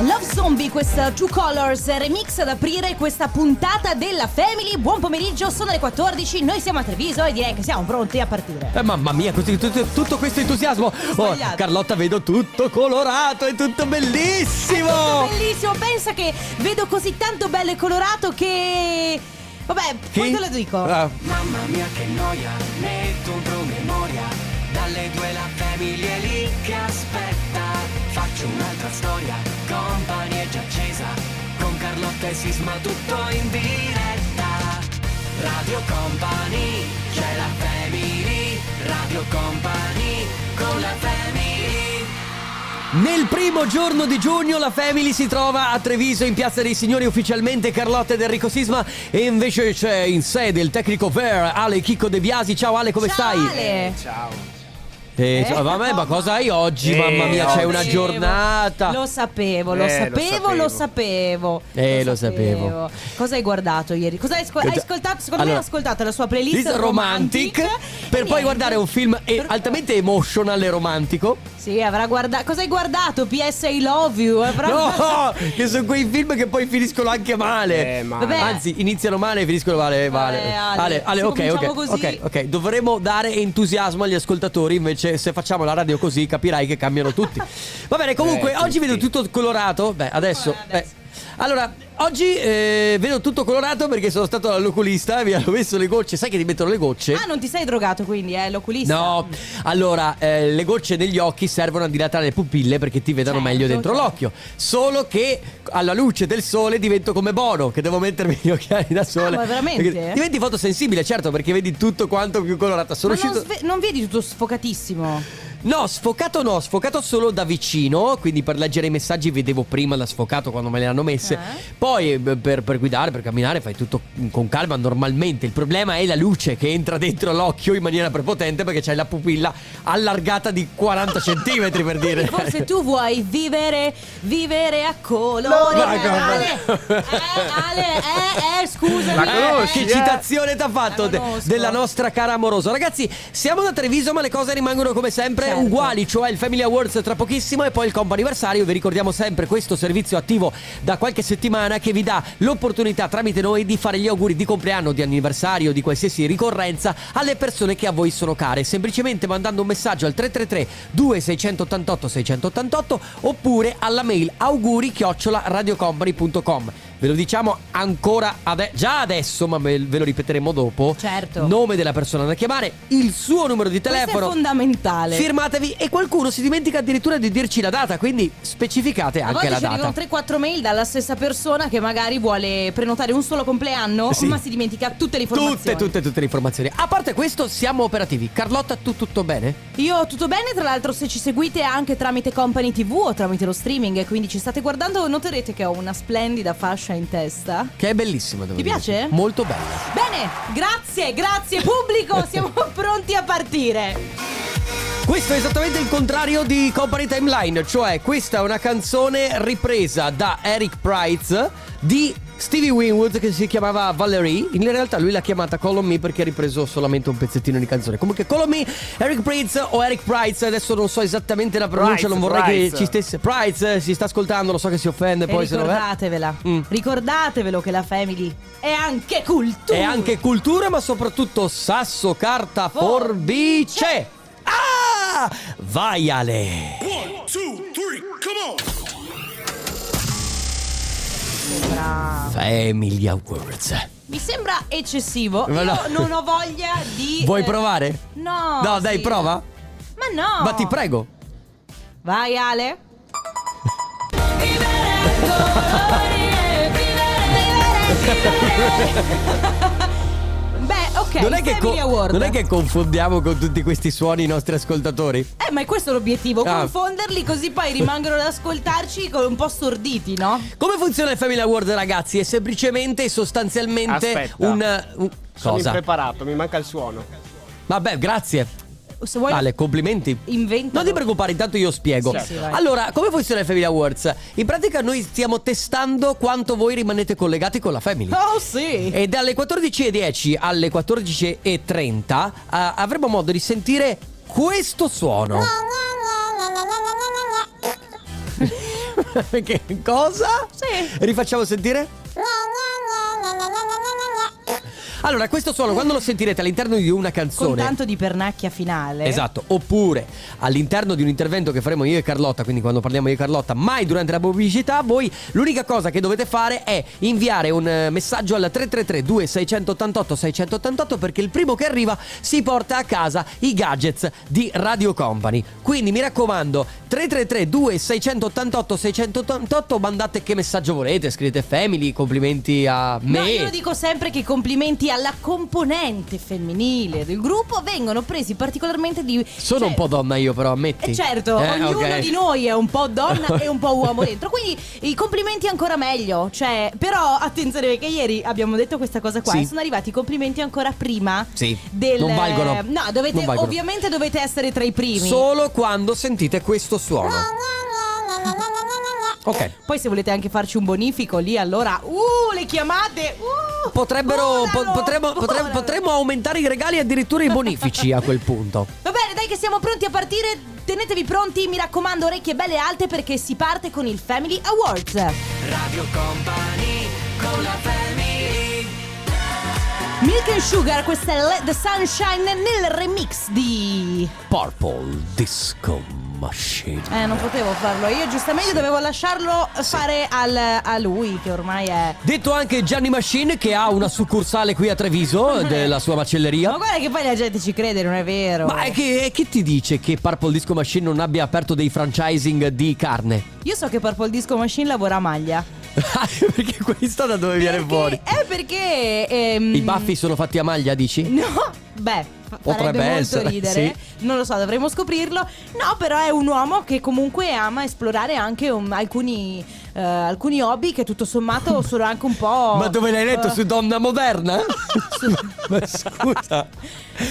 Love Zombie, questa Two Colors remix ad aprire questa puntata della Family. Buon pomeriggio, sono le 14, noi siamo a Treviso e direi che siamo pronti a partire. Eh, mamma mia, così, tutto, tutto questo entusiasmo. Oh. Carlotta, vedo tutto colorato, è tutto bellissimo. Tutto bellissimo, pensa che vedo così tanto bello e colorato che... Vabbè, poi te lo dico. Ah, Mamma mia che noia, metto un promemoria Dalle due la famiglia è lì che aspetta Faccio un'altra storia, company è già accesa Con Carlotta e Sisma tutto in diretta Radio Company, c'è la family Radio Company, con la family Nel primo giorno di giugno la Family si trova a Treviso in Piazza dei Signori ufficialmente Carlotta ed Enrico Sisma e invece c'è in sede il tecnico Ver Ale Chicco De Biasi. Ciao Ale, come Ciao, stai? Ale. Eh, ciao, vabbè, ma cosa hai oggi? Eh, Mamma mia, c'è una giornata. Lo sapevo, lo Eh, lo sapevo, lo sapevo. sapevo. Eh, lo sapevo. Cosa hai guardato ieri? Cosa hai, ascol- hai ascoltato? Secondo me Allora, hai ascoltato la sua playlist List romantic, per poi guardare un film eh, altamente emotional e romantico. Sì, avrà guardato. Cosa hai guardato? PS I Love You. Avrà No, che sono quei film che poi finiscono anche male. Eh, ma- Vabbè. Anzi, iniziano male e finiscono male. male. Vabbè, Ale, Ale, Ale, se ok, ok, cominciamo così- ok, ok. Dovremmo dare entusiasmo agli ascoltatori. Invece, se facciamo la radio così, capirai che cambiano tutti. Va bene, comunque, Eh, oggi vedo tutto colorato. Beh, adesso. Guarda, adesso. eh. Allora, oggi eh, vedo tutto colorato perché sono stato all'oculista e mi hanno messo le gocce. Sai che ti mettono le gocce? Ah, non ti sei drogato quindi, eh? L'oculista? No, allora eh, le gocce negli occhi servono a dilatare le pupille perché ti vedano Certo, meglio dentro certo. l'occhio. Solo che alla luce del sole divento come Bono, che devo mettermi gli occhiali da sole. Ah, ma veramente? Diventi fotosensibile, certo, perché vedi tutto quanto più colorato. Sono Ma non, uscito. sve- non vedi tutto sfocatissimo? No, sfocato no, sfocato solo da vicino, quindi per leggere i messaggi vedevo prima da sfocato quando me le hanno messe. Eh. Poi eh, per, per guidare, per camminare fai tutto con calma normalmente. Il problema è la luce che entra dentro l'occhio in maniera prepotente perché c'hai la pupilla allargata di 40 centimetri per dire. Forse tu vuoi vivere, vivere a colori. Ma Ale, come? eh, Ale, eh, eh, scusami. La conosci? eh. Che citazione t'ha fatto La de- della nostra cara amorosa Ragazzi, siamo da Treviso ma le cose rimangono come sempre Certo. uguali Cioè il Family Awards tra pochissimo e poi il compo anniversario. Vi ricordiamo sempre questo servizio attivo da qualche settimana Che vi dà l'opportunità tramite noi di fare gli auguri di compleanno, di anniversario, di qualsiasi ricorrenza Alle persone che a voi sono care. Semplicemente mandando un messaggio al 333 2688 688 Oppure alla mail auguri chiocciola radiocompany.com Ve lo diciamo ancora ade- già adesso, ma ve lo ripeteremo dopo. Certo. Nome della persona da chiamare, il suo numero di Questo telefono. è fondamentale. Firmatevi e qualcuno si dimentica addirittura di dirci la data, quindi specificate anche la ci data. arrivano 3-4 mail dalla stessa persona che magari vuole prenotare un solo compleanno, Sì. ma si dimentica tutte le informazioni. Tutte, tutte, tutte le informazioni. A parte questo, siamo operativi. Carlotta, tu tutto bene? Io tutto bene, tra l'altro se ci seguite anche tramite Company TV o tramite lo streaming e quindi ci state guardando noterete che ho una splendida fascia in testa. Che è bellissima, devo Ti dire. piace? Molto bella. Bene, grazie, grazie pubblico, siamo pronti a partire. Questo è esattamente il contrario di Company Timeline, cioè questa è una canzone ripresa da Eric Price di Stevie Winwood che si chiamava Valerie. In realtà lui l'ha chiamata Call on Me perché ha ripreso solamente un pezzettino di canzone. Comunque Call on Me, Eric Price o Eric Price, adesso non so esattamente la pronuncia, Price, non vorrei Price. che ci stesse. Price si sta ascoltando, lo so che si offende E poi se no è. ricordatevela, Mm. ricordatevelo che la Family è anche cultura. È anche cultura, ma soprattutto sasso, carta, forbice. Ah! Vai Ale! Bravo. Family Awards. Mi sembra eccessivo. Ma Io no. non ho voglia di. Vuoi eh, provare? No. No, dai, sì. prova. Ma no. Ma ti prego. Vai, Ale. Beh, ok. non, è che Family co- Award. non è che confondiamo con tutti questi suoni i nostri ascoltatori? Eh, ma è questo l'obiettivo, Ah. confonderli così poi rimangono ad ascoltarci con un po' storditi, no? Come funziona il Family Award, ragazzi? È semplicemente e sostanzialmente Aspetta. un, un- Sono cosa? impreparato, mi manca il suono. Vabbè, grazie. Se vuoi Ale, complimenti. inventa. Non ti preoccupare, intanto io spiego. Sì, sì, vai. allora, come funziona il Family Awards? In pratica noi stiamo testando quanto voi rimanete collegati con la Family. Oh, sì. E dalle 14.10 alle 14.30 eh, avremo modo di sentire questo suono. che cosa? Sì. Rifacciamo sentire? Allora, questo suono quando lo sentirete all'interno di una Con canzone. tanto di pernacchia finale. Esatto, oppure all'interno di un intervento che faremo io e Carlotta, quindi quando parliamo io e Carlotta, mai durante la pubblicità, voi l'unica cosa che dovete fare è inviare un eh, messaggio al 333 2688 688 perché il primo che arriva si porta a casa i gadgets di Radio Company. Quindi mi raccomando, 333 2688 688 mandate che messaggio volete, scrivete family, complimenti a me. No, io dico sempre che complimenti alla componente femminile del gruppo vengono presi particolarmente di... Sono cioè- un po' donna io però, ammetti. Eh, certo, Eh, ognuno ok. di noi è un po' donna e un po' uomo dentro. Quindi i complimenti ancora meglio. Cioè, però attenzione perché ieri abbiamo detto questa cosa qua Sì. e sono arrivati i complimenti ancora prima Sì, del non valgono. No, dovete Non valgono. ovviamente dovete essere tra i primi. Solo quando sentite questo suono. Ok. Poi se volete anche farci un bonifico lì, allora uh, le chiamate uh, Potrebbero, po- potremmo, potre- volano. potremmo aumentare i regali e addirittura i bonifici a quel punto. Va bene, dai che siamo pronti a partire. Tenetevi pronti, mi raccomando, orecchie belle alte perché si parte con il Family Awards. Radio Company con la family Milk and Sugar, questa è Let the Sunshine nel remix di Purple Disco Machine. Eh, non potevo farlo. Io giustamente dovevo lasciarlo fare al- a lui, che ormai è. Detto anche Gianni Machine che ha una succursale qui a Treviso della sua Ma macelleria. guarda che poi la gente ci crede, non è vero. Ma è che, è che ti dice che Purple Disco Machine non abbia aperto dei franchising di carne? Io so che Purple Disco Machine lavora a maglia. perché questa da dove viene Perché- fuori? È perché. ehm, I baffi sono fatti a maglia, dici? No, beh, Potrebbe molto essere, ridere. Non lo so, dovremmo scoprirlo. No, però è un uomo che comunque ama esplorare anche um, alcuni, eh, alcuni hobby che tutto sommato sono anche un po'. Ma dove l'hai letto? eh, Su Donna Moderna? su- Ma scusa.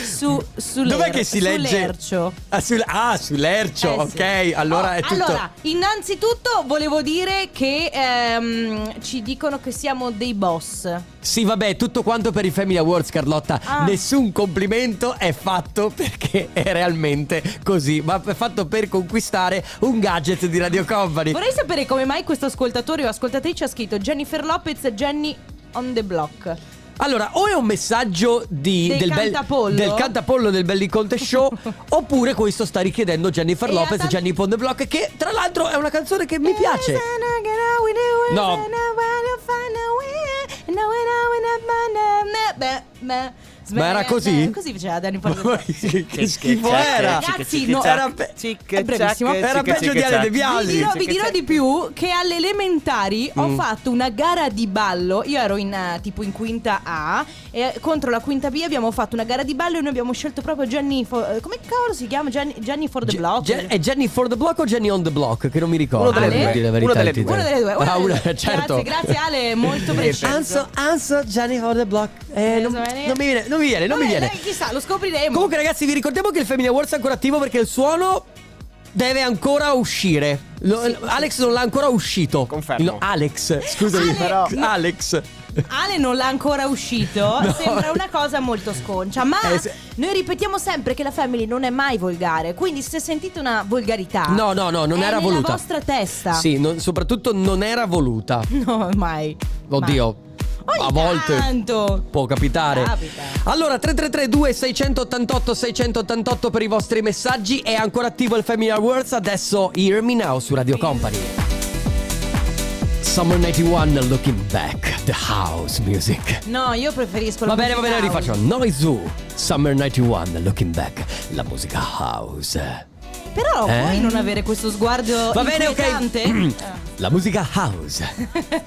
su, sull'er- Dov'è che si legge? Sull'ercio. Ah, sul- ah, sull'ercio, Eh sì. ok. Allora Oh, è tutto. Allora, innanzitutto volevo dire che ehm, ci dicono che siamo dei boss. Sì, vabbè, tutto quanto per i Family Awards, Carlotta. Ah. Nessun complimento è fatto perché è realmente così, ma è fatto per conquistare un gadget di Radio Company. Vorrei sapere come mai questo ascoltatore o ascoltatrice ha scritto Jennifer Lopez Jenny on the block. Allora, o è un messaggio di, Del del, bel- cantapollo? del cantapollo del Belly Conte Show, oppure questo sta richiedendo Jennifer E Lopez, tan- Jenny Pond the Block, che tra l'altro è una canzone che mi piace. No. Beh, beh, Ma era così? Così faceva Danny. Ma che, che schifo era! Ragazzi, no, era, pe- è brevissimo. era peggio di Ale De Vi Biasi. dirò, vi dirò di più che alle elementari ho Mm. fatto una gara di ballo. Io ero in eh, tipo in quinta A e contro la quinta B abbiamo fatto una gara di ballo e noi abbiamo scelto proprio Jenny. for- eh, come cavolo si chiama? Jenny, Jenny for the Ge- Block. Ge- è Jenny for the block o Jenny on the block? Che non mi ricordo. Uno delle devo dire la Uno verità, delle il due. titolo. Una delle due. una Ah, delle una- due. certo. Grazie, grazie Ale, molto preciso. Anso, Anso, Jenny for the block. Eh, non, non mi viene, non mi viene, non mi Vabbè, viene. dai, chissà, lo scopriremo. Comunque, ragazzi, vi ricordiamo che il Family Awards è ancora attivo perché il suono deve ancora uscire. Lo- Alex non l'ha ancora uscito. Confermo. No, Alex, scusami. Ale, Però- no. Alex. Ale non l'ha ancora uscito. Sembra una cosa molto sconcia. Ma Eh, se- noi ripetiamo sempre che la family non è mai volgare. Quindi, se sentite una volgarità, No, no, no, non è era nella voluta. vostra testa. Sì, non- soprattutto non era voluta. No, mai. Oddio. Ogni a volte tanto. può capitare. Capita. Allora 3332 688 688 per i vostri messaggi è ancora attivo il Family Awards adesso Hear Me Now su Radio Company. Summer 91 Looking Back The House Music. No, io preferisco Va bene, va bene, house. rifaccio. Noizu Summer 91 Looking Back La musica house. Però Eh? puoi non avere questo sguardo Va bene, ok. inquietante? La musica house.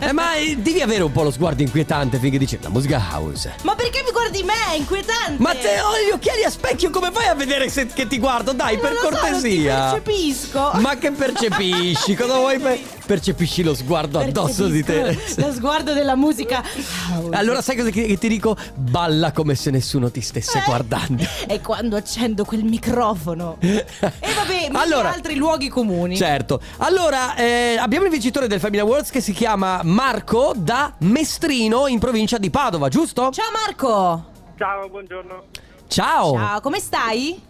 Eh, ma eh, devi avere un po' lo sguardo inquietante finché dici la musica house. Ma perché mi guardi me? È inquietante. Ma te ho gli occhiali a specchio, come fai a vedere se- che ti guardo? Dai, Eh, per non lo so, cortesia. non percepisco. Ma che percepisci? Cosa vuoi? per- Percepisci lo sguardo addosso di te. Lo sguardo della musica house. Allora, sai cosa che ti dico? Balla come se nessuno ti stesse Eh? guardando. E quando accendo quel microfono. E vabbè, mille Allora- altri luoghi comuni. Certo. Allora, eh, abbiamo il vincitore del Family Awards che si chiama Marco da Mestrino in provincia di Padova, giusto? Ciao Marco. Ciao, buongiorno. Ciao. Ciao, come stai?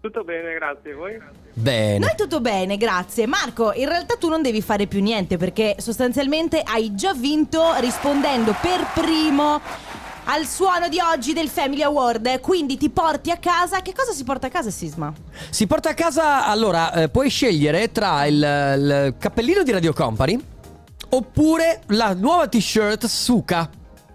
Tutto bene, grazie. Voi? Bene. Noi tutto bene, grazie. Marco, in realtà tu non devi fare più niente perché sostanzialmente hai già vinto rispondendo per primo al suono di oggi del Family Award. Quindi ti porti a casa. Che cosa si porta a casa, Sisma? Si porta a casa, allora, eh, puoi scegliere tra il, il cappellino di Radio Company oppure la nuova t-shirt Suka.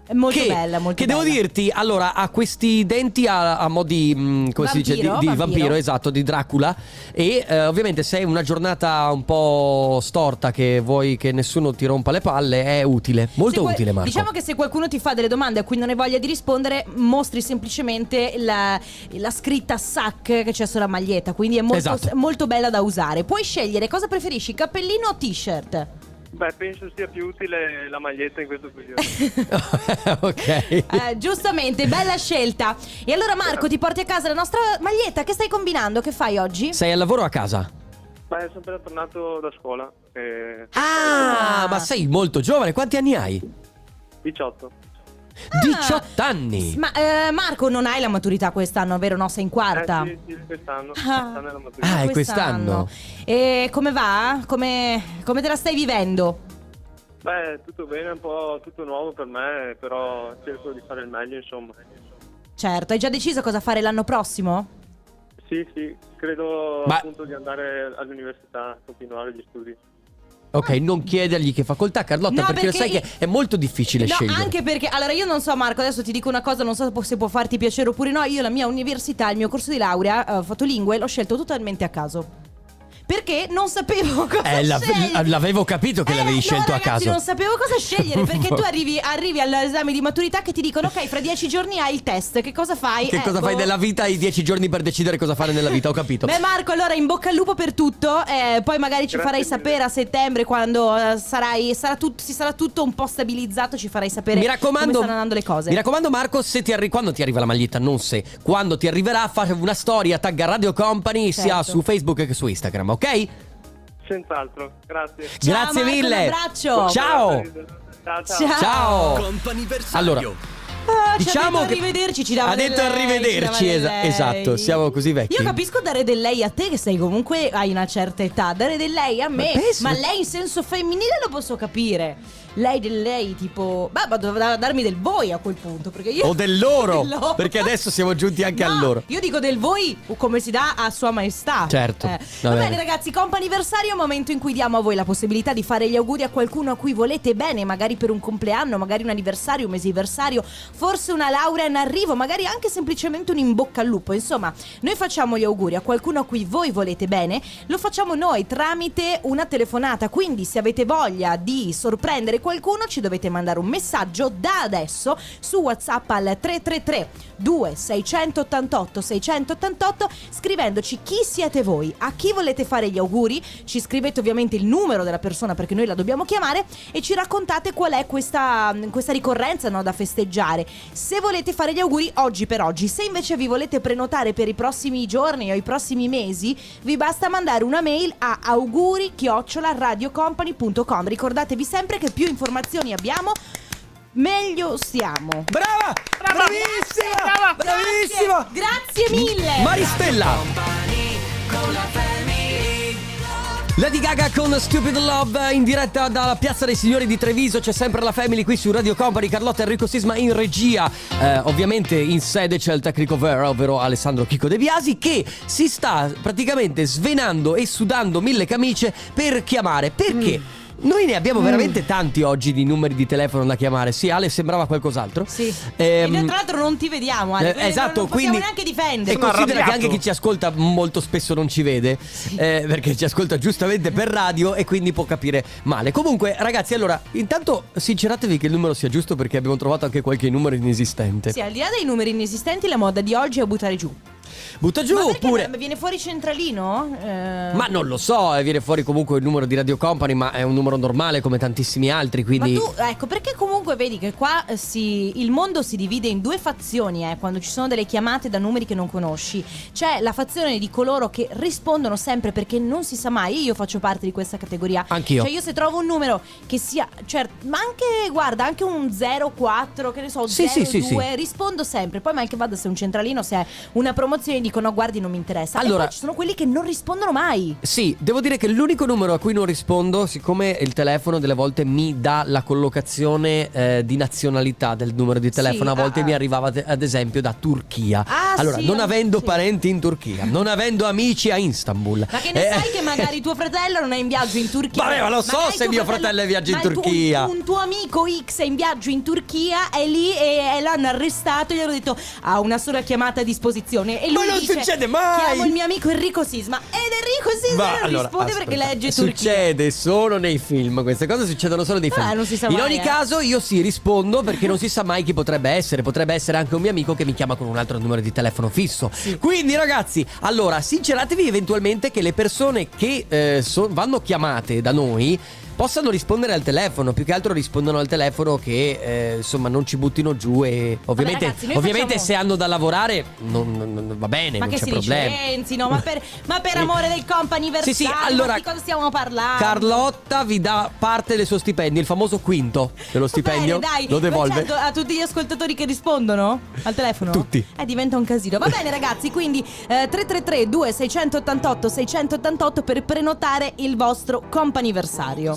È molto che, bella, molto che bella. devo dirti, allora, ha questi denti a, a mo' di. mm, come si dice? Di, Vampiro, di vampiro. vampiro, esatto, di Dracula. E eh, ovviamente, se hai una giornata un po' storta che vuoi che nessuno ti rompa le palle, è utile. Molto qual- utile, Marco. Diciamo che se qualcuno ti fa delle domande a cui non hai voglia di rispondere, mostri semplicemente la, la scritta SAC che c'è sulla maglietta. Quindi è molto, Esatto. molto bella da usare. Puoi scegliere cosa preferisci, cappellino o t-shirt? Beh, penso sia più utile la maglietta in questo periodo. ok. Eh, giustamente, bella scelta. E allora Marco ti porti a casa la nostra maglietta. Che stai combinando? Che fai oggi? Sei al lavoro o a casa? Beh, sono appena tornato da scuola. eh, Ah, Ah. ma sei molto giovane. Quanti anni hai? 18. 18 anni. Ma eh, Marco non hai la maturità quest'anno, vero? No, sei in quarta. Eh, sì, sì, quest'anno. Ah. Quest'anno è la maturità. Ah, è quest'anno. E come va? Come, come te la stai vivendo? Beh, tutto bene, un po' tutto nuovo per me, però cerco di fare il meglio, insomma. Certo, hai già deciso cosa fare l'anno prossimo? Sì, sì, credo Ma- appunto di andare all'università, continuare gli studi. Ok, non chiedergli che facoltà, Carlotta, No, perché, lo sai perché che i- è molto difficile no, scegliere. anche perché allora io non so Marco, adesso ti dico una cosa, non so se può farti piacere oppure no, io la mia università, il mio corso di laurea, eh, fotolingue, l'ho scelto totalmente a caso. Perché non sapevo cosa Eh, la- scegliere. l'avevo capito che Eh, l'avevi no, scelto a ragazzi, caso. non sapevo cosa scegliere perché tu arrivi, arrivi all'esame di maturità che ti dicono ok, fra dieci giorni hai il test, che cosa fai? Che Eh, cosa fai boh. nella vita? Hai dieci giorni per decidere cosa fare nella vita, ho capito. Beh Marco, allora in bocca al lupo per tutto, eh, poi magari ci Grazie farai mille. sapere a settembre quando eh, sarai, sarà tut- si sarà tutto un po' stabilizzato, ci farai sapere mi raccomando, come stanno andando le cose. Mi raccomando, Marco, se ti arri- quando ti arriva la maglietta, non se, quando ti arriverà, fa una storia, tagga Radio Company sia Certo. su Facebook che su Instagram, ok? Senz'altro, grazie. Ciao, Grazie Marco, mille. un abbraccio. Ciao. Ciao, ciao. Ciao. Allora, Ah, ci diciamo ha detto che- arrivederci, ci dava ha detto lei, arrivederci, ci esa- esatto, siamo così vecchi. Io capisco dare del lei a te che sei comunque hai una certa età, dare del lei a me, Ma penso- ma lei in senso femminile lo posso capire. Lei del lei tipo, beh, ma doveva darmi del voi a quel punto, perché io O del loro, Del loro. perché adesso siamo giunti anche No, al loro. Io dico del voi come si dà a sua maestà. Certo, Eh. va Va bene. bene ragazzi, comp'anniversario è un momento in cui diamo a voi la possibilità di fare gli auguri a qualcuno a cui volete bene, magari per un compleanno, magari un anniversario, un mesiversario, forse una laurea in arrivo, magari anche semplicemente un in bocca al lupo. Insomma, noi facciamo gli auguri a qualcuno a cui voi volete bene, lo facciamo noi tramite una telefonata, quindi se avete voglia di sorprendere qualcuno ci dovete mandare un messaggio da adesso su WhatsApp al 333 2688 688 scrivendoci chi siete voi, a chi volete fare gli auguri, ci scrivete ovviamente il numero della persona perché noi la dobbiamo chiamare e ci raccontate qual è questa, questa ricorrenza no, da festeggiare. Se volete fare gli auguri oggi per oggi, se invece vi volete prenotare per i prossimi giorni o i prossimi mesi, vi basta mandare una mail a auguri-radiocompany.com. Ricordatevi sempre che più informazioni abbiamo, meglio stiamo. Brava! Bravissima! Bravissima! Grazie mille! Maristella! Lady Gaga con Stupid Love in diretta dalla Piazza dei Signori di Treviso. C'è sempre la Family qui su Radio Company. Carlotta Enrico Sisma in regia. Eh, ovviamente in sede c'è il tecnico vero, ovvero Alessandro Chico De Biasi, che si sta praticamente svenando e sudando mille camicie per chiamare. Perché? Noi ne abbiamo veramente tanti oggi di numeri di telefono da chiamare. Sì, Ale sembrava qualcos'altro. Sì. Ehm, e noi tra l'altro non ti vediamo, Ale, eh, quindi esatto, non possiamo quindi neanche difendere. E considera che anche chi ci ascolta molto spesso non ci vede, eh, perché ci ascolta giustamente per radio e quindi può capire male. Comunque, ragazzi, allora, intanto sinceratevi che il numero sia giusto perché abbiamo trovato anche qualche numero inesistente. Sì, al di là dei numeri inesistenti, la moda di oggi è buttare giù. Butta giù Ma oppure. viene fuori centralino? Eh, Ma non lo so, eh, viene fuori comunque il numero di Radio Company, ma è un numero normale come tantissimi altri, Ma quindi tu, ecco, perché comunque vedi che qua eh, si, il mondo si divide in due fazioni, eh, quando ci sono delle chiamate da numeri che non conosci. C'è la fazione di coloro che rispondono sempre perché non si sa mai, io faccio parte di questa categoria. Anch'io. Cioè io se trovo un numero che sia, cioè, ma anche, guarda, anche un 04, che ne so, Sì, 02, sì, sì, sì. rispondo sempre. Poi mal che vada se è un centralino, se è una promozione, promozioni dicono guardi non mi interessa. Allora- ci sono quelli che non rispondono mai. Sì, devo dire che l'unico numero a cui non rispondo, siccome il telefono delle volte mi dà la collocazione eh, di nazionalità del numero di telefono, Sì, a volte ah, mi ah. arrivava ad- esempio da Turchia. Ah, allora, sì, non ah, avendo sì. parenti in Turchia, non avendo amici a Istanbul. Ma che ne eh, sai che magari tuo fratello non è in viaggio in Turchia? Vabbè, ma lo so Magari se mio fratello è in viaggio in Turchia. Un, un tuo amico X è in viaggio in Turchia, è lì e, e l'hanno arrestato e gli hanno detto ha una sola chiamata a disposizione. E lui Ma non dice, succede mai! Chiamo il mio amico Enrico Sisma. Ed Enrico Sisma non allora, risponde perché aspetta, legge Turchia. Succede solo nei film, queste cose succedono solo nei film. Ah, non si sa In mai, ogni eh. caso io sì rispondo perché non si sa mai chi potrebbe essere, potrebbe essere anche un mio amico che mi chiama con un altro numero di telefono fisso. Quindi ragazzi, allora sinceratevi eventualmente che le persone che eh, so- vanno chiamate da noi possano rispondere al telefono, più che altro rispondono al telefono che eh, insomma non ci buttino giù e ovviamente, ragazzi, noi ovviamente facciamo- se hanno da lavorare non, non- non- va bene, Ma non che c'è si problema. licenzi, no? Ma per, ma per Sì. amore del comp'anniversario, Sì, sì, allora, di cosa stiamo parlando? Carlotta vi dà parte del suo stipendio, il famoso quinto dello stipendio. bene, dai, lo devolve. certo, a tutti gli ascoltatori che rispondono al telefono? Tutti. Eh, diventa un casino. Va bene, ragazzi, quindi eh, 333 2688 688 per prenotare il vostro comp'anniversario.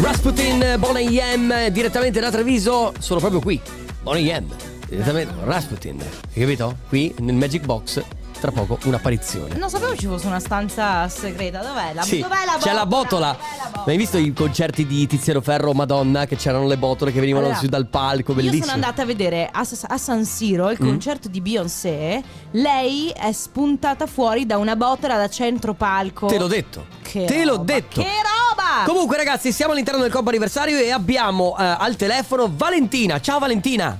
Rasputin, Bonnie Yam, direttamente da Treviso, sono proprio qui. Bonnie Yam, direttamente Rasputin. Hai capito? Qui nel Magic Box, tra poco un'apparizione. Non sapevo ci fosse una stanza segreta. Dov'è la, Sì, dov'è la c'è la botola. Dov'è la botola? Ma hai visto i concerti di Tiziano Ferro o Madonna che c'erano le botole che venivano Allora, su dal palco, bellissimo. Io sono andata a vedere a, a San Siro Mm. il concerto di Beyoncé. Lei è spuntata fuori da una botola da centro palco. Te l'ho detto. Che Te l'ho roba, detto. Che roba! Comunque ragazzi, siamo all'interno del compo anniversario e abbiamo eh, al telefono Valentina. Ciao Valentina.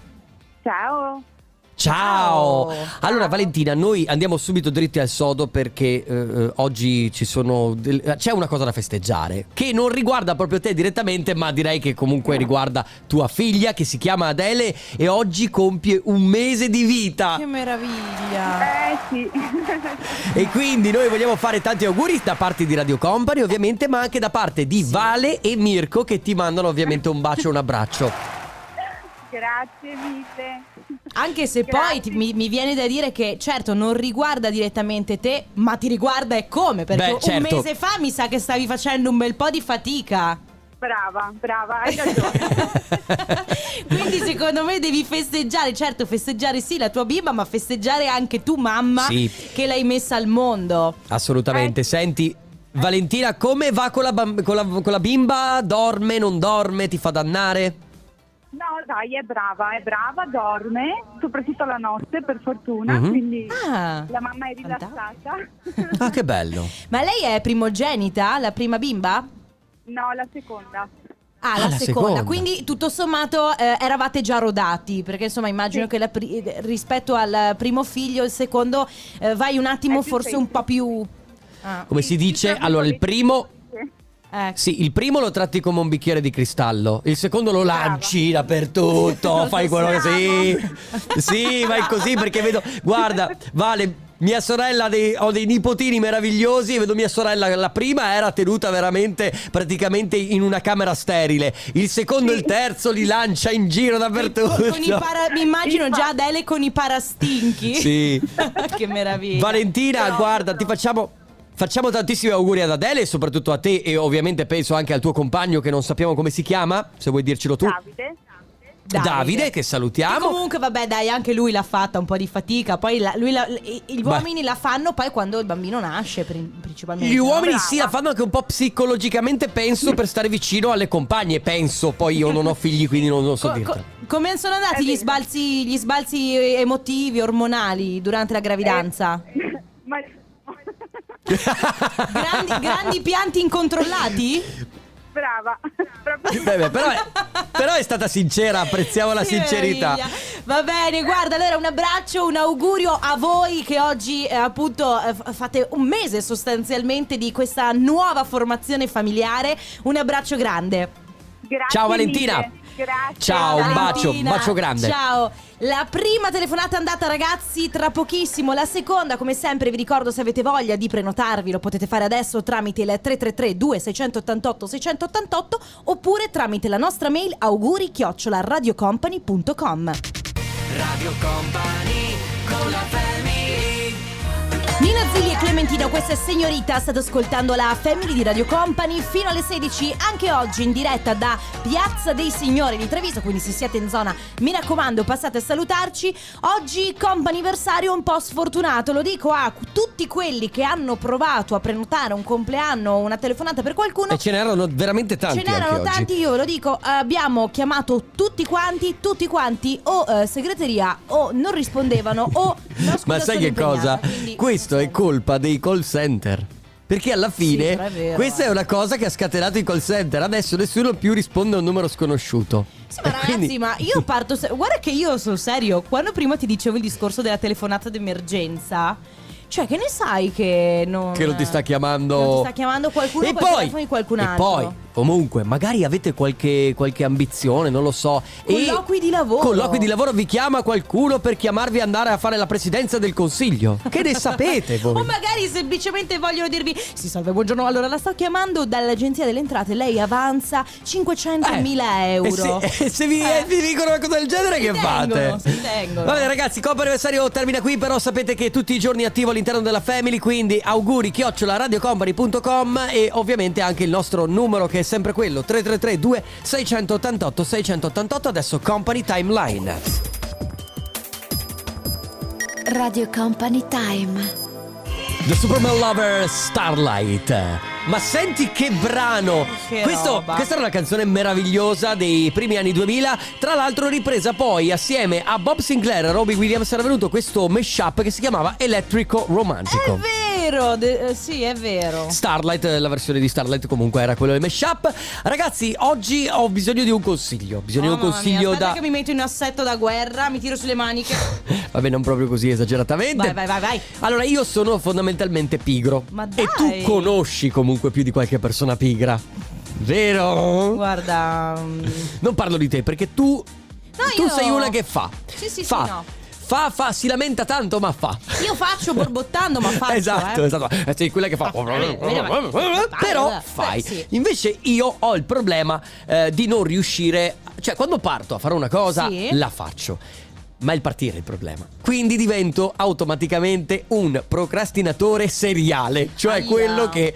Ciao. Ciao. Ciao. Allora Valentina, noi andiamo subito dritti al sodo perché eh, eh, oggi ci sono del- c'è una cosa da festeggiare che non riguarda proprio te direttamente, ma direi che comunque riguarda tua figlia che si chiama Adele e oggi compie un mese di vita. Che meraviglia! Eh sì. E quindi noi vogliamo fare tanti auguri da parte di Radio Company, ovviamente, ma anche da parte di Vale e Mirko che ti mandano ovviamente un bacio e un abbraccio. Grazie mille. Anche se Grazie. poi ti- mi, mi viene da dire che certo non riguarda direttamente te, ma ti riguarda e come? Perché Beh, un certo. mese fa mi sa che stavi facendo un bel po' di fatica. Brava, brava, hai ragione. Quindi secondo me devi festeggiare, certo festeggiare sì la tua bimba, ma festeggiare anche tu mamma Sì. che l'hai messa al mondo. Assolutamente. Eh. Senti, Valentina, come va con la, bam- con la- con la bimba? Dorme, non dorme, ti fa dannare? No, dai, è brava, è brava, dorme, soprattutto la notte per fortuna, Mhm. quindi Ah, la mamma è rilassata. Ah, che bello. ma lei è primogenita, la prima bimba? No, la seconda. Ah, Ah, la, la seconda. seconda. Quindi tutto sommato eh, eravate già rodati, perché insomma immagino Sì. che la pri- rispetto al primo figlio, il secondo eh, vai un attimo È più forse un po' più... Ah, Come si dice? Sì, Allora, il primo... ecco. Sì, il primo lo tratti come un bicchiere di cristallo, il secondo lo lanci dappertutto, Lo fai quello che sì. Sì, vai così perché vedo, guarda, Vale, mia sorella dei- ho dei nipotini meravigliosi e vedo mia sorella la prima era tenuta veramente praticamente in una camera sterile. Il secondo e il terzo li lancia in giro dappertutto. Para- mi immagino già Adele con i parastinchi. Sì. che meraviglia. Valentina, No, guarda, no. ti facciamo. Facciamo tantissimi auguri ad Adele e soprattutto a te e ovviamente penso anche al tuo compagno che non sappiamo come si chiama, se vuoi dircelo tu. Davide. Davide, che Che salutiamo. comunque, vabbè, dai, anche lui l'ha fatta un po' di fatica. Poi la- lui la- i- gli uomini la fanno poi quando il bambino nasce, pri- principalmente. Gli uomini Brava. sì, la fanno anche un po' psicologicamente, penso, per stare vicino alle compagne, penso. Poi io non ho figli, quindi non, non so Co- dirti. co- come sono andati È gli sbalzi, gli sbalzi emotivi, ormonali durante la gravidanza? Ma... Grandi, grandi pianti incontrollati? Brava. Beh, beh, però, è, però è stata sincera, apprezziamo la Che sincerità. meraviglia. Va bene, guarda, allora un abbraccio, un augurio a voi che oggi eh, appunto eh, f- fate un mese sostanzialmente di questa nuova formazione familiare. Un abbraccio grande. Grazie Ciao, Valentina. mille. Grazie. Ciao, un bacio, un bacio grande. Ciao. La prima telefonata è andata ragazzi tra pochissimo, la seconda come sempre vi ricordo se avete voglia di prenotarvi lo potete fare adesso tramite il 333 2688 688 oppure tramite la nostra mail auguri radiocompany.com. Radio Company con la family Nina Zilli e Clementino, questa è Signorita, state ascoltando la Family di Radio Company fino alle 16, anche oggi in diretta da Piazza dei Signori di Treviso, quindi se siete in zona mi raccomando passate a salutarci. Oggi comp'anniversario un po' sfortunato, lo dico a tutti quelli che hanno provato a prenotare un compleanno o una telefonata per qualcuno. E ce n'erano veramente tanti Ce n'erano anche oggi. tanti, io lo dico, abbiamo chiamato tutti quanti, tutti quanti o eh, segreteria o non rispondevano o... no, scusa, Ma sai che cosa? quindi- Questo è colpa dei call center. Perché alla fine è vero, questa eh. è una cosa che ha scatenato i call center. Adesso nessuno più risponde a un numero sconosciuto. Sì, ma E ragazzi, quindi- ma io parto. se- Guarda che io sono serio. Quando prima ti dicevo il discorso della telefonata d'emergenza, cioè, che ne sai che non. Che non ti sta chiamando. Non ti sta chiamando qualcuno e poi, telefono di qualcun e altro. poi, comunque, magari avete qualche, qualche ambizione, non lo so. e- Colloqui di lavoro. Colloqui di lavoro vi chiama qualcuno per chiamarvi a andare a fare la presidenza del consiglio. Che ne sapete voi? O magari semplicemente vogliono dirvi: Sì, salve, buongiorno. Allora la sto chiamando dall'agenzia delle entrate. Lei avanza 500.000 Eh, euro. E se, e se vi, Eh. e vi dicono una cosa del genere, Si che tengono, fate? si tengono. Va bene, ragazzi, Coppa Anniversario termina qui. Però sapete che tutti i giorni attivo all'interno della Family. Quindi auguri chiocciola radiocompany.com e ovviamente anche il nostro numero che è sempre quello: 333 2688 688. Adesso Company Timeline. Radio Company Time. The Superman Lover Starlight. Ma senti che brano! Che Questo- questa era una canzone meravigliosa dei primi anni 2000. Tra l'altro, ripresa poi assieme a Bob Sinclair e Robbie Williams era venuto questo mashup che si chiamava Elettrico È Romantico. vero, de- eh, sì, è vero. Starlight, la versione di Starlight comunque era quello del mashup. Ragazzi, oggi ho bisogno di un consiglio. Ho bisogno Oh, di un mia, consiglio aspetta da. che mi metto in assetto da guerra, mi tiro sulle maniche. Vabbè, non proprio così esageratamente. Vai, vai, vai, vai. Allora, io sono fondamentalmente pigro. Ma E tu dai. conosci comunque più di qualche persona pigra. Vero? Guarda. mm, Non parlo di te perché tu. No, tu io- sei una che fa. Sì, sì, sì, fa. no. Fa, fa, si lamenta tanto, ma fa. Io faccio borbottando, ma faccio. esatto, eh. esatto. Eh, Sei quella che fa. Ma- Però fai. sì. Invece io ho il problema eh, di non riuscire. Cioè, quando parto a fare una cosa, Sì. la faccio. Ma è il partire il problema. Quindi divento automaticamente un procrastinatore seriale. Cioè Aia. quello che.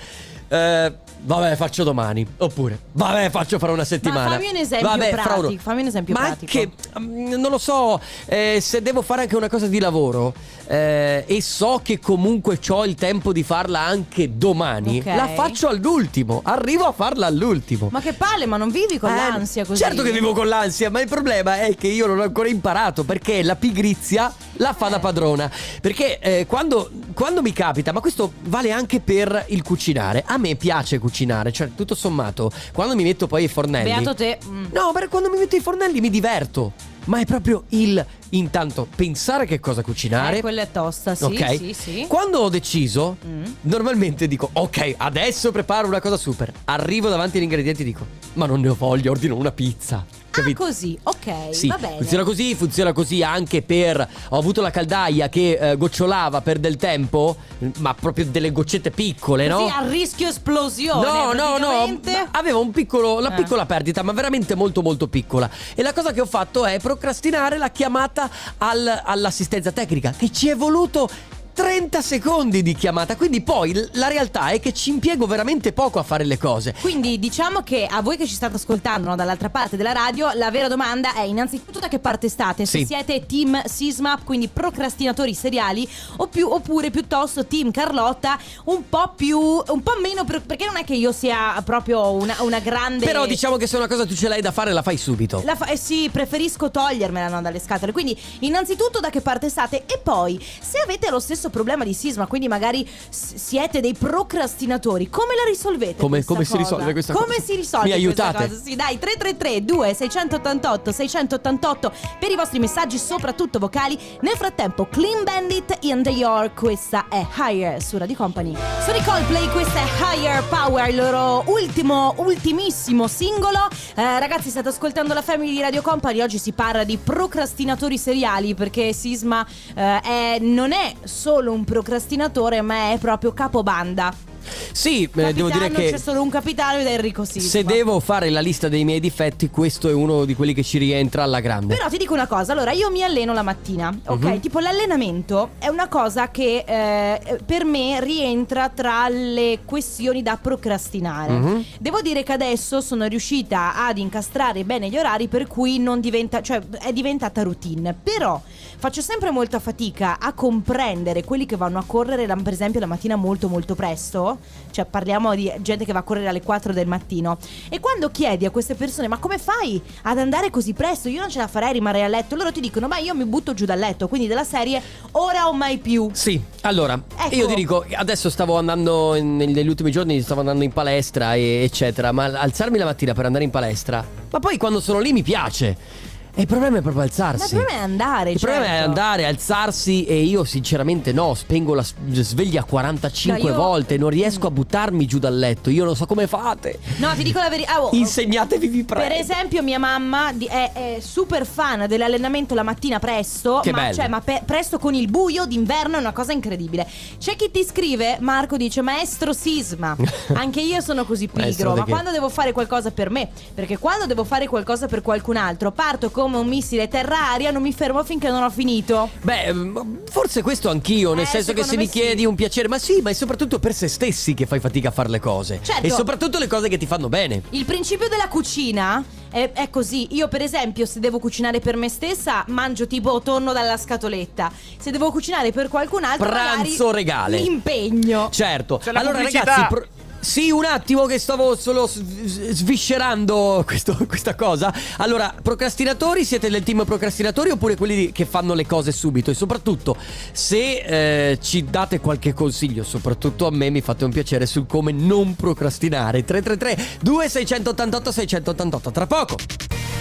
Eh, Vabbè, faccio domani. Oppure, vabbè, faccio fra una settimana. fammi un esempio Vabbè, pratico, uno- fammi un esempio Ma pratico. che mm, non lo so, eh, se devo fare anche una cosa di lavoro eh, e so che comunque ho il tempo di farla anche domani, Ok. la faccio all'ultimo. Arrivo a farla all'ultimo. Ma che palle, ma non vivi con Eh, l'ansia così? Certo che vivo con l'ansia, ma il problema è che io non ho ancora imparato perché la pigrizia la fa da padrona. Perché eh, quando, quando mi capita, ma questo vale anche per il cucinare, a me piace cucinare, cioè tutto sommato, quando mi metto poi ai fornelli... Beato te. mm. No, perché quando mi metto i fornelli mi diverto. Ma è proprio il intanto pensare che cosa cucinare. Eh, quella è tosta, sì, ok? sì, sì. Quando ho deciso, Mm. normalmente dico: Ok, adesso preparo una cosa super. Arrivo davanti agli ingredienti e dico: Ma non ne ho voglia, ordino una pizza. Ah, così, ok, Sì, funziona così, funziona così anche per. Ho avuto la caldaia che eh, gocciolava per del tempo, ma proprio delle goccette piccole, no? Così a rischio esplosione. No, no, no, aveva un piccolo, una Eh. piccola perdita, ma veramente molto molto piccola. E la cosa che ho fatto è procrastinare la chiamata al- all'assistenza tecnica, che ci è voluto 30 secondi di chiamata. Quindi poi l- la realtà è che ci impiego veramente poco a fare le cose. Quindi diciamo che a voi che ci state ascoltando no, dall'altra parte della radio, la vera domanda è innanzitutto da che parte state? Se Sì. siete team Sisma, quindi procrastinatori seriali, o più- oppure piuttosto team Carlotta, un po' più, un po' meno, per- perché non è che io sia proprio una, una grande... Però diciamo che se una cosa tu ce l'hai da fare la fai subito. La fa- eh sì, preferisco togliermela no, dalle scatole. Quindi, innanzitutto, da che parte state? E poi, se avete lo stesso problema di sisma, quindi magari siete dei procrastinatori, come la risolvete? Come- come si risolve questa Come cosa? si risolve? Mi aiutate? cosa? Sì, dai, 333 2688 688 per i vostri messaggi, soprattutto vocali. Nel frattempo, Clean Bandit in the York, questa è Higher su Radio Company. Sono i Coldplay, questa è Higher Power, il loro ultimo, ultimissimo singolo. Eh, ragazzi, state ascoltando la Family di Radio Company. Oggi si parla di procrastinatori seriali perché Sisma eh, è- non è solo un procrastinatore, ma è proprio capobanda. Sì, eh, devo dire Capitano, che c'è solo un capitano ed è Enrico Sisma. se devo fare la lista dei miei difetti, questo è uno di quelli che ci rientra alla grande. Però ti dico una cosa, allora io mi alleno la mattina, ok? Mhm. Tipo l'allenamento è una cosa che eh, per me rientra tra le questioni da procrastinare. Mhm. Devo dire che adesso sono riuscita ad incastrare bene gli orari per cui non diventa, cioè è diventata routine. Però faccio sempre molta fatica a comprendere quelli che vanno a correre, per esempio, la mattina molto molto presto. Cioè parliamo di gente che va a correre alle 4 del mattino. E quando chiedi a queste persone, ma come fai ad andare così presto? Io non ce la farei rimanere a letto. Loro ti dicono, ma io mi butto giù dal letto. Quindi della serie, ora o mai più. Sì, allora, Ecco. io ti dico, adesso stavo andando, in- negli ultimi giorni stavo andando in palestra, e- eccetera, ma alzarmi la mattina per andare in palestra, ma poi quando sono lì mi piace. E il problema è proprio Ma alzarsi. il problema è andare. Il problema è certo. andare, alzarsi e io sinceramente no, spengo la sveglia 45 No, io- volte, non riesco a buttarmi giù dal letto, io non so come fate. No, ti dico la verità. oh, Insegnatevi, vi prego. Per esempio, mia mamma è, è super fan dell'allenamento la mattina presto. Che ma, bello. cioè, ma pe- presto con il buio d'inverno è una cosa incredibile. C'è chi ti scrive, Marco dice, maestro Sisma. Anche io sono così pigro. ma che? quando devo fare qualcosa per me? Perché quando devo fare qualcosa per qualcun altro, parto come un missile terra-aria, non mi fermo finché non ho finito. Beh, mm, forse questo anch'io, nel Eh, senso che se mi chiedi sì. un piacere, ma sì, ma è soprattutto per se stessi che fai fatica a fare le cose. Certo. E soprattutto le cose che ti fanno bene. Il principio della cucina è, è così. Io, per esempio, se devo cucinare per me stessa, mangio tipo tonno dalla scatoletta. Se devo cucinare per qualcun altro, Pranzo magari regale. Mi impegno. Certo. C'è allora, ragazzi. pro- sì, un attimo che stavo solo sviscerando questo- questa cosa. Allora, procrastinatori, siete del team procrastinatori oppure quelli che fanno le cose subito? E soprattutto, se eh, ci date qualche consiglio, soprattutto a me, mi fate un piacere sul come non procrastinare. 333 2688 688 tra poco.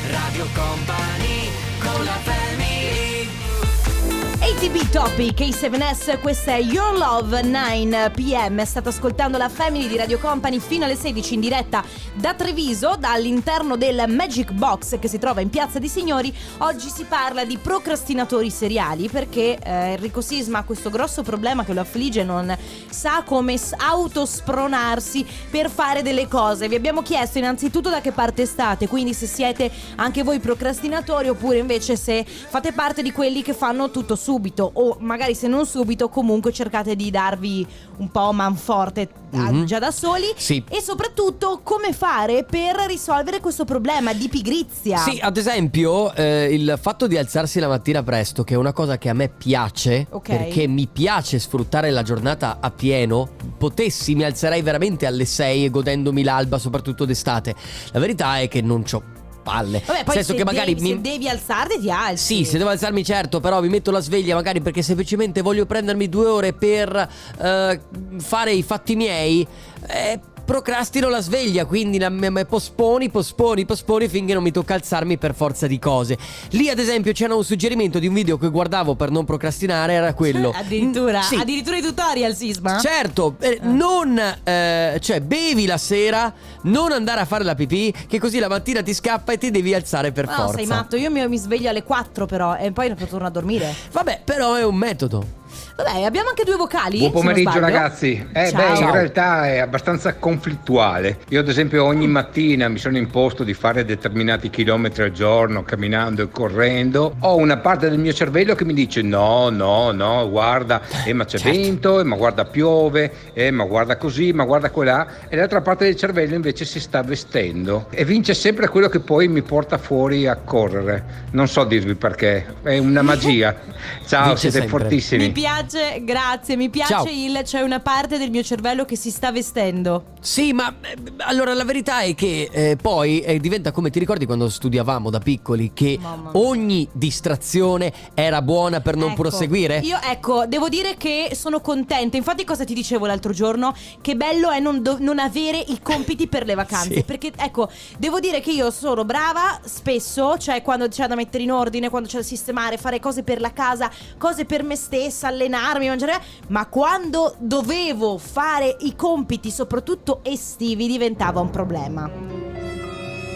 Radio Company con la family ATB Topic K7S, questa è Your Love 9 PM. State ascoltando la Family di Radio Company fino alle 16 in diretta da Treviso, dall'interno del Magic Box che si trova in Piazza di Signori. Oggi si parla di procrastinatori seriali perché eh, Enrico Sisma ha questo grosso problema che lo affligge, non sa come autospronarsi per fare delle cose. Vi abbiamo chiesto innanzitutto da che parte state, quindi se siete anche voi procrastinatori oppure invece se fate parte di quelli che fanno tutto subito o magari se non subito comunque cercate di darvi un po' manforte ah, Mhm. già da soli Sì. e soprattutto come fare per risolvere questo problema di pigrizia. Sì, ad esempio, eh, il fatto di alzarsi la mattina presto, che è una cosa che a me piace, Ok. perché mi piace sfruttare la giornata a pieno. Potessi, mi alzerei veramente alle 6 e godendomi l'alba, soprattutto d'estate. La verità è che non c'ho palle. Vabbè, poi senso se, che magari devi, mi... se devi alzarti ti alzi. Sì, se devo alzarmi certo, però mi metto la sveglia magari perché semplicemente voglio prendermi due ore per eh, fare i fatti miei. eh, procrastino la sveglia, quindi la- me- me posponi, posponi, posponi finché non mi tocca alzarmi per forza di cose. Lì ad esempio c'era un suggerimento di un video che guardavo per non procrastinare, era quello. Addirittura, sì. addirittura i tutorial Sisma. Certo, eh, non eh, cioè bevi la sera, non andare a fare la pipì, che così la mattina ti scappa e ti devi alzare per No, forza. sei matto, io mi, mi sveglio alle 4 però e poi torno a dormire. Vabbè, però è un metodo. Vabbè, abbiamo anche due vocali. Buon pomeriggio ragazzi. Eh Ciao. beh, in realtà è abbastanza conflittuale. Io ad esempio ogni mattina mi sono imposto di fare determinati chilometri al giorno camminando e correndo. Ho una parte del mio cervello che mi dice no, no, no, guarda, eh ma c'è Certo. vento, eh ma guarda piove, eh ma guarda così, ma guarda quella. E l'altra parte del cervello invece si sta vestendo e vince sempre quello che poi mi porta fuori a correre. Non so dirvi perché, è una magia. Ciao, Vince siete sempre. fortissimi. Mi piace, grazie, mi piace Ciao. il c'è una parte del mio cervello che si sta vestendo. Sì, ma eh, allora la verità è che eh, poi eh, diventa come ti ricordi quando studiavamo da piccoli che ogni distrazione era buona per non Ecco, proseguire? Io ecco, devo dire che sono contenta. Infatti, cosa ti dicevo l'altro giorno? Che bello è non, do- non avere i compiti per le vacanze. Sì. Perché, ecco, devo dire che io sono brava spesso, cioè quando c'è da mettere in ordine, quando c'è da sistemare, fare cose per la casa, cose per me stessa, allenarmi, mangiare. Ma quando dovevo fare i compiti, soprattutto estivi, diventava un problema.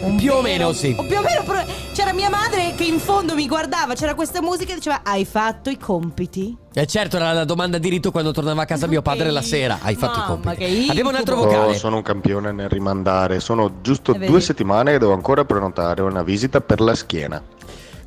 Un Più o meno sì. O più o meno pro- c'era mia madre che in fondo mi guardava, c'era questa musica e diceva "Hai fatto i compiti?". E certo era la domanda di rito quando tornava a casa mio padre la sera. Hai fatto i Mamma, compiti. Abbiamo un altro vocale. Oh, sono un campione nel rimandare. Sono giusto Eh, due settimane che devo ancora prenotare una visita per la schiena.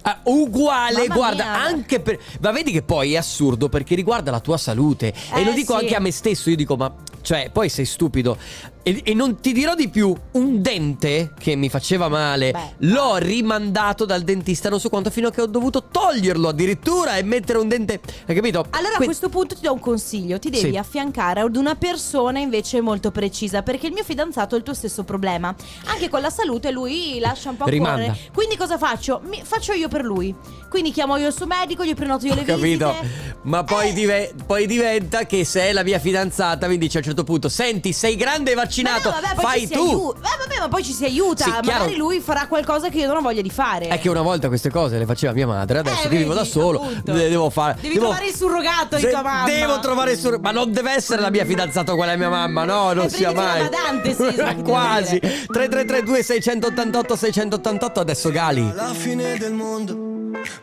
Ah, uguale, Mamma guarda, mia. anche per. Ma vedi che poi è assurdo perché riguarda la tua salute. e Eh, lo dico sì. anche a me stesso. Io dico, ma. Cioè, poi sei stupido. E, e non ti dirò di più. Un dente che mi faceva male. Beh. L'ho rimandato dal dentista non so quanto, fino a che ho dovuto toglierlo addirittura e mettere un dente. Hai capito? Allora a Que- questo punto ti do un consiglio, ti devi Sì. affiancare ad una persona invece molto precisa, perché il mio fidanzato ha il tuo stesso problema. Anche con la salute lui lascia un po' Rimanda. correre. Quindi cosa faccio? Mi- faccio io per lui. Quindi chiamo io il suo medico, gli prenoto io le Capito? visite. Ma poi, Eh. dive- poi diventa che se è la mia fidanzata mi dice a un certo punto: Senti, sei grande e vaccinato, Ma no, vabbè, fai tu. aiu- eh, vabbè, ma poi ci si aiuta. Sì, chiaro. Magari lui farà qualcosa che io non ho voglia di fare. È che una volta queste cose le faceva mia madre, adesso Eh, che vivo da solo, appunto. le devo fare. Devi devo- trovare il surrogato di tua mamma. Devo trovare il surrogato. Ma non deve essere la mia fidanzata quella è mia mamma, no, non Eh, sia mai. badante, sì, Quasi. dire. 3332 688 688 adesso Gali. La fine del mondo,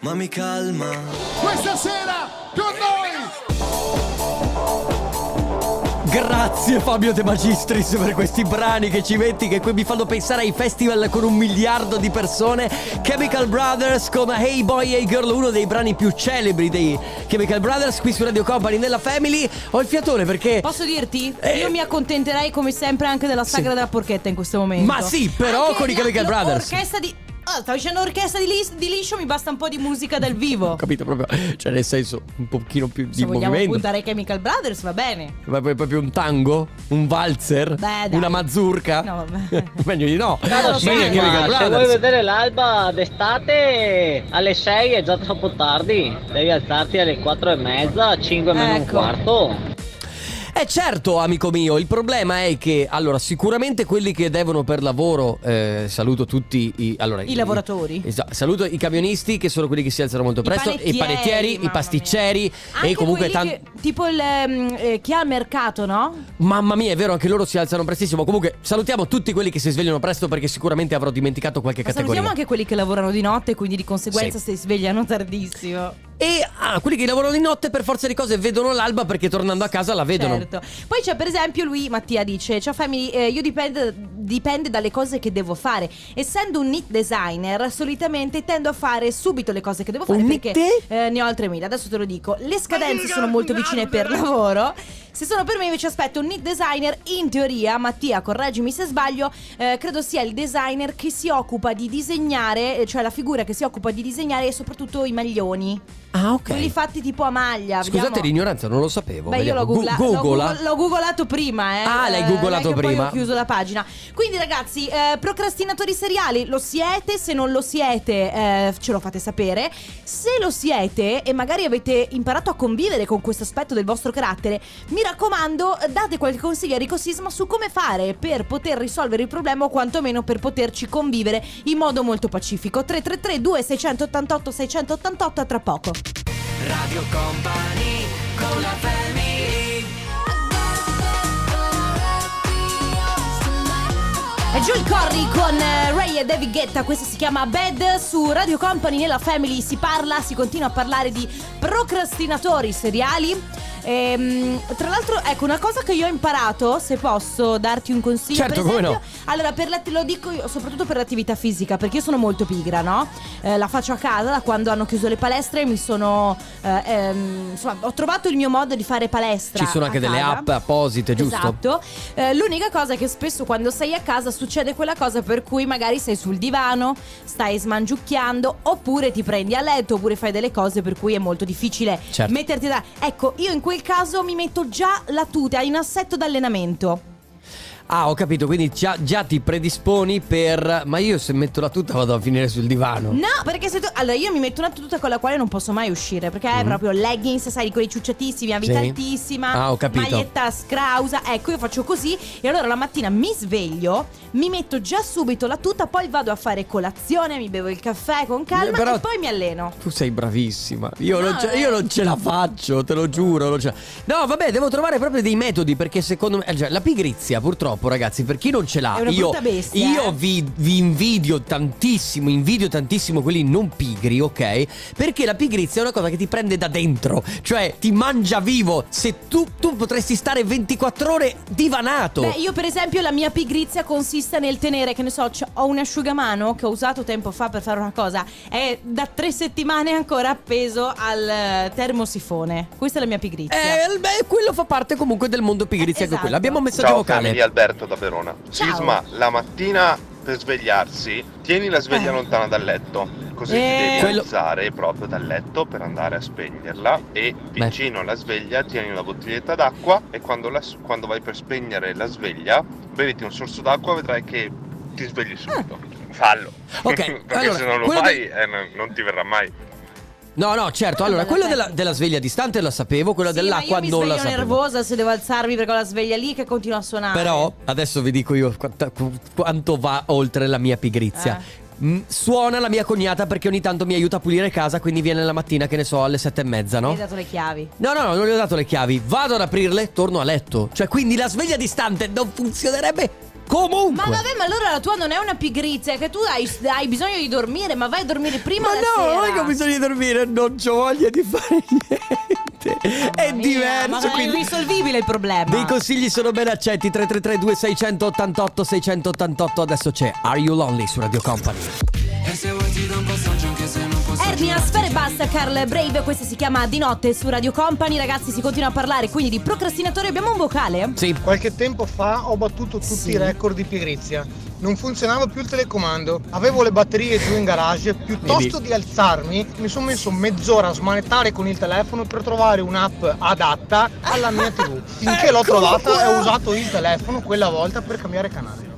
ma mi calma. Questa sera con noi Grazie Fabio De Magistris per questi brani che ci metti che qui mi fanno pensare ai festival con un miliardo di persone. Chemical Brothers come Hey Boy Hey Girl, uno dei brani più celebri dei Chemical Brothers qui su Radio Company nella Family. Ho il fiatone perché Posso dirti? Eh. Io mi accontenterei come sempre anche della sagra Sì. della porchetta in questo momento. Ma sì, però Anche con i Chemical Brothers. Orchestra di. Ah, stavo dicendo orchestra di, lis- di liscio, mi basta un po' di musica dal vivo. Ho capito proprio, cioè nel senso un pochino più di Se vogliamo movimento. puntare ai Chemical Brothers, va bene. Ma poi proprio un tango? Un valzer? Beh, dai. una mazurka? No, vabbè. Meglio di no. Meglio Sogno, i Chemical Ma se vuoi Brothers. vedere l'alba d'estate alle 6 è già troppo tardi. Devi alzarti alle 4 e mezza, 5 meno un Ecco. quarto. Eh certo, amico mio, il problema è che allora sicuramente quelli che devono per lavoro eh, saluto tutti i allora, I lavoratori. Esatto, saluto i camionisti che sono quelli che si alzano molto I presto, panettieri, i panettieri, i pasticceri Anche e comunque tanti tipo il ehm, eh, chi ha il mercato, no? Mamma mia, è vero, anche loro si alzano prestissimo. Comunque, salutiamo tutti quelli che si svegliano presto perché sicuramente avrò dimenticato qualche Ma categoria. salutiamo anche quelli che lavorano di notte, quindi di conseguenza Sì. si svegliano tardissimo. E ah, quelli che lavorano di notte per forza di cose vedono l'alba perché tornando a casa la vedono. Certo. Poi c'è per esempio lui, Mattia dice, ciao family, eh, io dipende, dipende dalle cose che devo fare. Essendo un knit designer, solitamente tendo a fare subito le cose che devo fare Un perché eh, ne ho altre mille. Adesso te lo dico. Le scadenze sono molto vicine per lavoro. Se sono per me invece aspetto un knit designer, in teoria, Mattia, correggimi se sbaglio, eh, credo sia il designer che si occupa di disegnare, eh, cioè la figura che si occupa di disegnare e soprattutto i maglioni. Ah, ok. Quelli fatti tipo a maglia. Scusate vediamo. l'ignoranza, non lo sapevo. Beh, io Vediamo. l'ho, googla- l'ho Googola. google- l'ho googolato prima, eh. Ah, l'hai Eh, googolato che prima. Poi ho chiuso la pagina. Quindi, ragazzi, eh, procrastinatori seriali, lo siete? Se non lo siete, eh, ce lo fate sapere. Se lo siete e magari avete imparato a convivere con questo aspetto del vostro carattere, mi raccomando, date qualche consiglio a Rico Sisma su come fare per poter risolvere il problema o quantomeno per poterci convivere in modo molto pacifico. 333 2688 688 a tra poco. Radio Company con la family È Joel Corry con eh, Ray e David Guetta, questa si chiama Bad su Radio Company nella Family si parla, si continua a parlare di procrastinatori seriali. Ehm, tra l'altro, ecco una cosa che io ho imparato, se posso darti un consiglio. Certo, per come esempio, no. Allora, per la, lo dico io, soprattutto per l'attività fisica, perché io sono molto pigra, no? Eh, la faccio a casa da quando hanno chiuso le palestre. Mi sono. eh, ehm, insomma, ho trovato il mio modo di fare palestra. Ci sono anche delle app apposite, giusto? Esatto. Eh, l'unica cosa è che spesso quando sei a casa succede quella cosa per cui magari sei sul divano, stai smangiucchiando, oppure ti prendi a letto, oppure fai delle cose per cui è molto difficile Certo. metterti da. Ecco, io in quel caso mi metto già la tuta in assetto d'allenamento. Ah, ho capito, quindi già, già ti predisponi per. Ma io se metto la tuta vado a finire sul divano. No, perché se tu. Allora, io mi metto una tuta con la quale non posso mai uscire. Perché è proprio leggings, sai, di quelli ciucciatissimi, a vita Mm. Sì. altissima. Ah, ho capito. Maglietta scrausa. Ecco, io faccio così. E allora la mattina mi sveglio, mi metto già subito la tuta, poi vado a fare colazione, mi bevo il caffè con calma Eh, però- e poi mi alleno. Tu sei bravissima. Io, No, non ce, eh. io non ce la faccio, te lo giuro. No, vabbè, devo trovare proprio dei metodi perché secondo me. eh, cioè, la pigrizia, purtroppo, purtroppo ragazzi, per chi non ce l'ha, È una io, bestia, io eh. vi, vi invidio tantissimo, invidio tantissimo quelli non pigri, ok? Perché la pigrizia è una cosa che ti prende da dentro, cioè ti mangia vivo. Se tu, tu potresti stare 24 ore divanato. Beh, io per esempio la mia pigrizia consiste nel tenere, che ne so, ho un asciugamano che ho usato tempo fa per fare una cosa, è da tre settimane ancora appeso al eh, termosifone. Questa è la mia pigrizia. Eh, beh, quello fa parte comunque del mondo pigrizia anche esatto. quello. Abbiamo un messaggio Ciao vocale. famiglia Alberto da Verona. Ciao. Sisma, la mattina per svegliarsi, tieni la sveglia Eh. lontana dal letto, così Eh. ti devi Quello- alzare proprio dal letto per andare a spegnerla e vicino alla sveglia tieni una bottiglietta d'acqua e quando, la- quando vai per spegnere la sveglia, beviti un sorso d'acqua vedrai che ti svegli subito. Fallo. Ok, Perché allora, se non lo fai del- eh, non ti verrà mai. No, no, certo. Allora, quello della, della sveglia distante lo sapevo, quello Sì, dell'acqua ma io mi non la sveglio sapevo. nervosa se devo alzarmi perché ho la sveglia lì che continua a suonare. Però adesso vi dico io quanta- qu- quanto va oltre la mia pigrizia. Eh. Mm, Suona la mia cognata perché ogni tanto mi aiuta a pulire casa, quindi viene la mattina, che ne so, alle sette e mezza, Mi no? hai dato le chiavi. No, no, no, non gli ho dato le chiavi. Vado ad aprirle, torno a letto. Cioè, quindi la sveglia distante non funzionerebbe comunque. Ma vabbè, ma allora la tua non è una pigrizia, è che tu hai, hai bisogno di dormire, ma vai a dormire prima Ma la no, sera. non è che ho bisogno di dormire, non ho voglia di fare niente. è Mia, diverso. Ma è quindi- irrisolvibile il problema. Dei consigli sono ben accetti 333 2688 688 Adesso c'è Are You Lonely su Radio Company E se vuoi ti do un passaggio anche se non posso Ernia, Sfera e basta, Carl Brave, questa si chiama Di notte su Radio Company, ragazzi si continua a parlare quindi di procrastinatori, abbiamo un vocale? Sì Qualche tempo fa ho battuto tutti Sì. i record di pigrizia. Non funzionava più il telecomando, avevo le batterie giù in garage, piuttosto Vedi? di alzarmi mi sono messo mezz'ora a smanettare con il telefono per trovare un'app adatta alla mia tv. Finché l'ho trovata e ho usato il telefono quella volta per cambiare canale.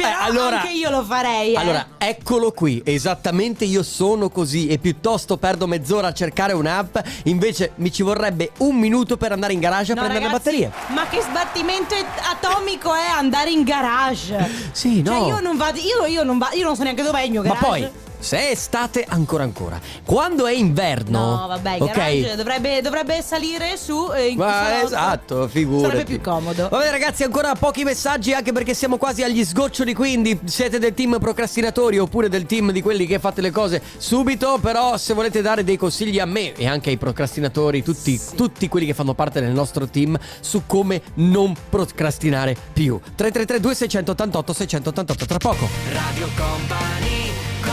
Però Eh, allora- anche io lo farei. eh. Allora, eccolo qui, esattamente io sono così e piuttosto perdo mezz'ora a cercare un'app, invece mi ci vorrebbe un minuto per andare in garage a No, prendere ragazzi, le batterie. Ma che sbattimento atomico è andare in garage? Sì, no. Cioè io non vado, io, io non va- io non so neanche dove è il mio Ma garage. poi, se è estate, ancora ancora. Quando è inverno, No, vabbè, il ok? garage dovrebbe, dovrebbe salire su eh, in Ma esatto, figurati. Sarebbe più comodo. Vabbè ragazzi, ancora pochi messaggi anche perché siamo quasi agli sgoccioli, quindi siete del team procrastinatori oppure del team di quelli che fate le cose subito, però se volete dare dei consigli a me e anche ai procrastinatori, tutti, tutti quelli che fanno parte del nostro team su come non procrastinare più. 333 2688 688 tra poco. Radio Company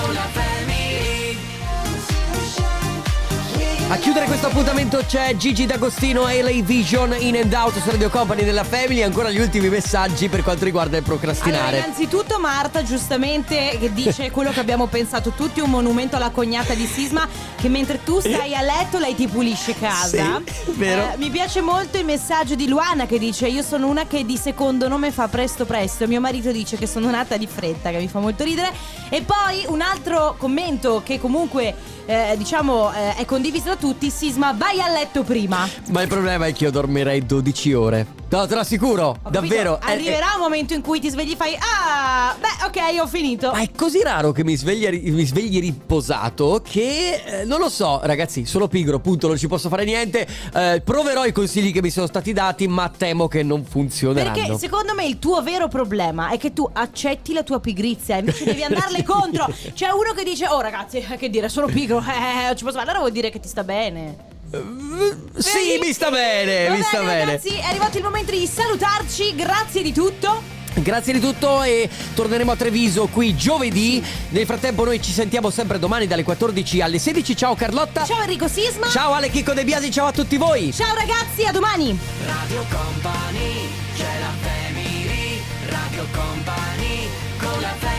con la family A chiudere questo appuntamento c'è Gigi D'Agostino e LA Vision in and out su Radio Company della Family. Ancora gli ultimi messaggi per quanto riguarda il Allora, procrastinare. innanzitutto Marta giustamente che dice quello che abbiamo pensato tutti, un monumento alla cognata di Sisma che mentre tu stai a letto lei ti pulisce casa. Sì, vero. Eh, mi piace molto il messaggio di Luana che dice io sono una che di secondo nome fa presto presto, mio marito dice che sono nata di fretta, che mi fa molto ridere. E poi un altro commento che comunque eh, diciamo eh, è condiviso da tutti, Sisma vai a letto prima. Ma il problema è che io dormirei 12 ore. No, te lo assicuro, Ho capito? davvero. è- Arriverà un momento in cui ti svegli e fai ah, beh ok ho finito. è- Ma è così raro che mi svegli, mi svegli riposato che eh, non lo so, ragazzi. Sono pigro, punto, non ci posso fare niente. Eh, proverò i consigli che mi sono stati dati, ma temo che non funzioneranno. Perché secondo me il tuo vero problema è che tu accetti la tua pigrizia e invece devi andarle contro. C'è uno che dice: Oh ragazzi, che dire, sono pigro, eh, non ci posso fare. Allora vuol dire che ti sta bene. Sì, mi sta bene, Va mi sta bene. Ragazzi, è arrivato il momento di salutarci. Grazie di tutto. Grazie di tutto e torneremo a Treviso qui giovedì. Nel frattempo noi ci sentiamo sempre domani dalle 14 alle 16. Ciao Carlotta. Ciao Enrico Sisma. Ciao Ale Chicco De Biasi, ciao a tutti voi. Ciao ragazzi, a domani. Radio Company, c'è la family, Radio Company con la family.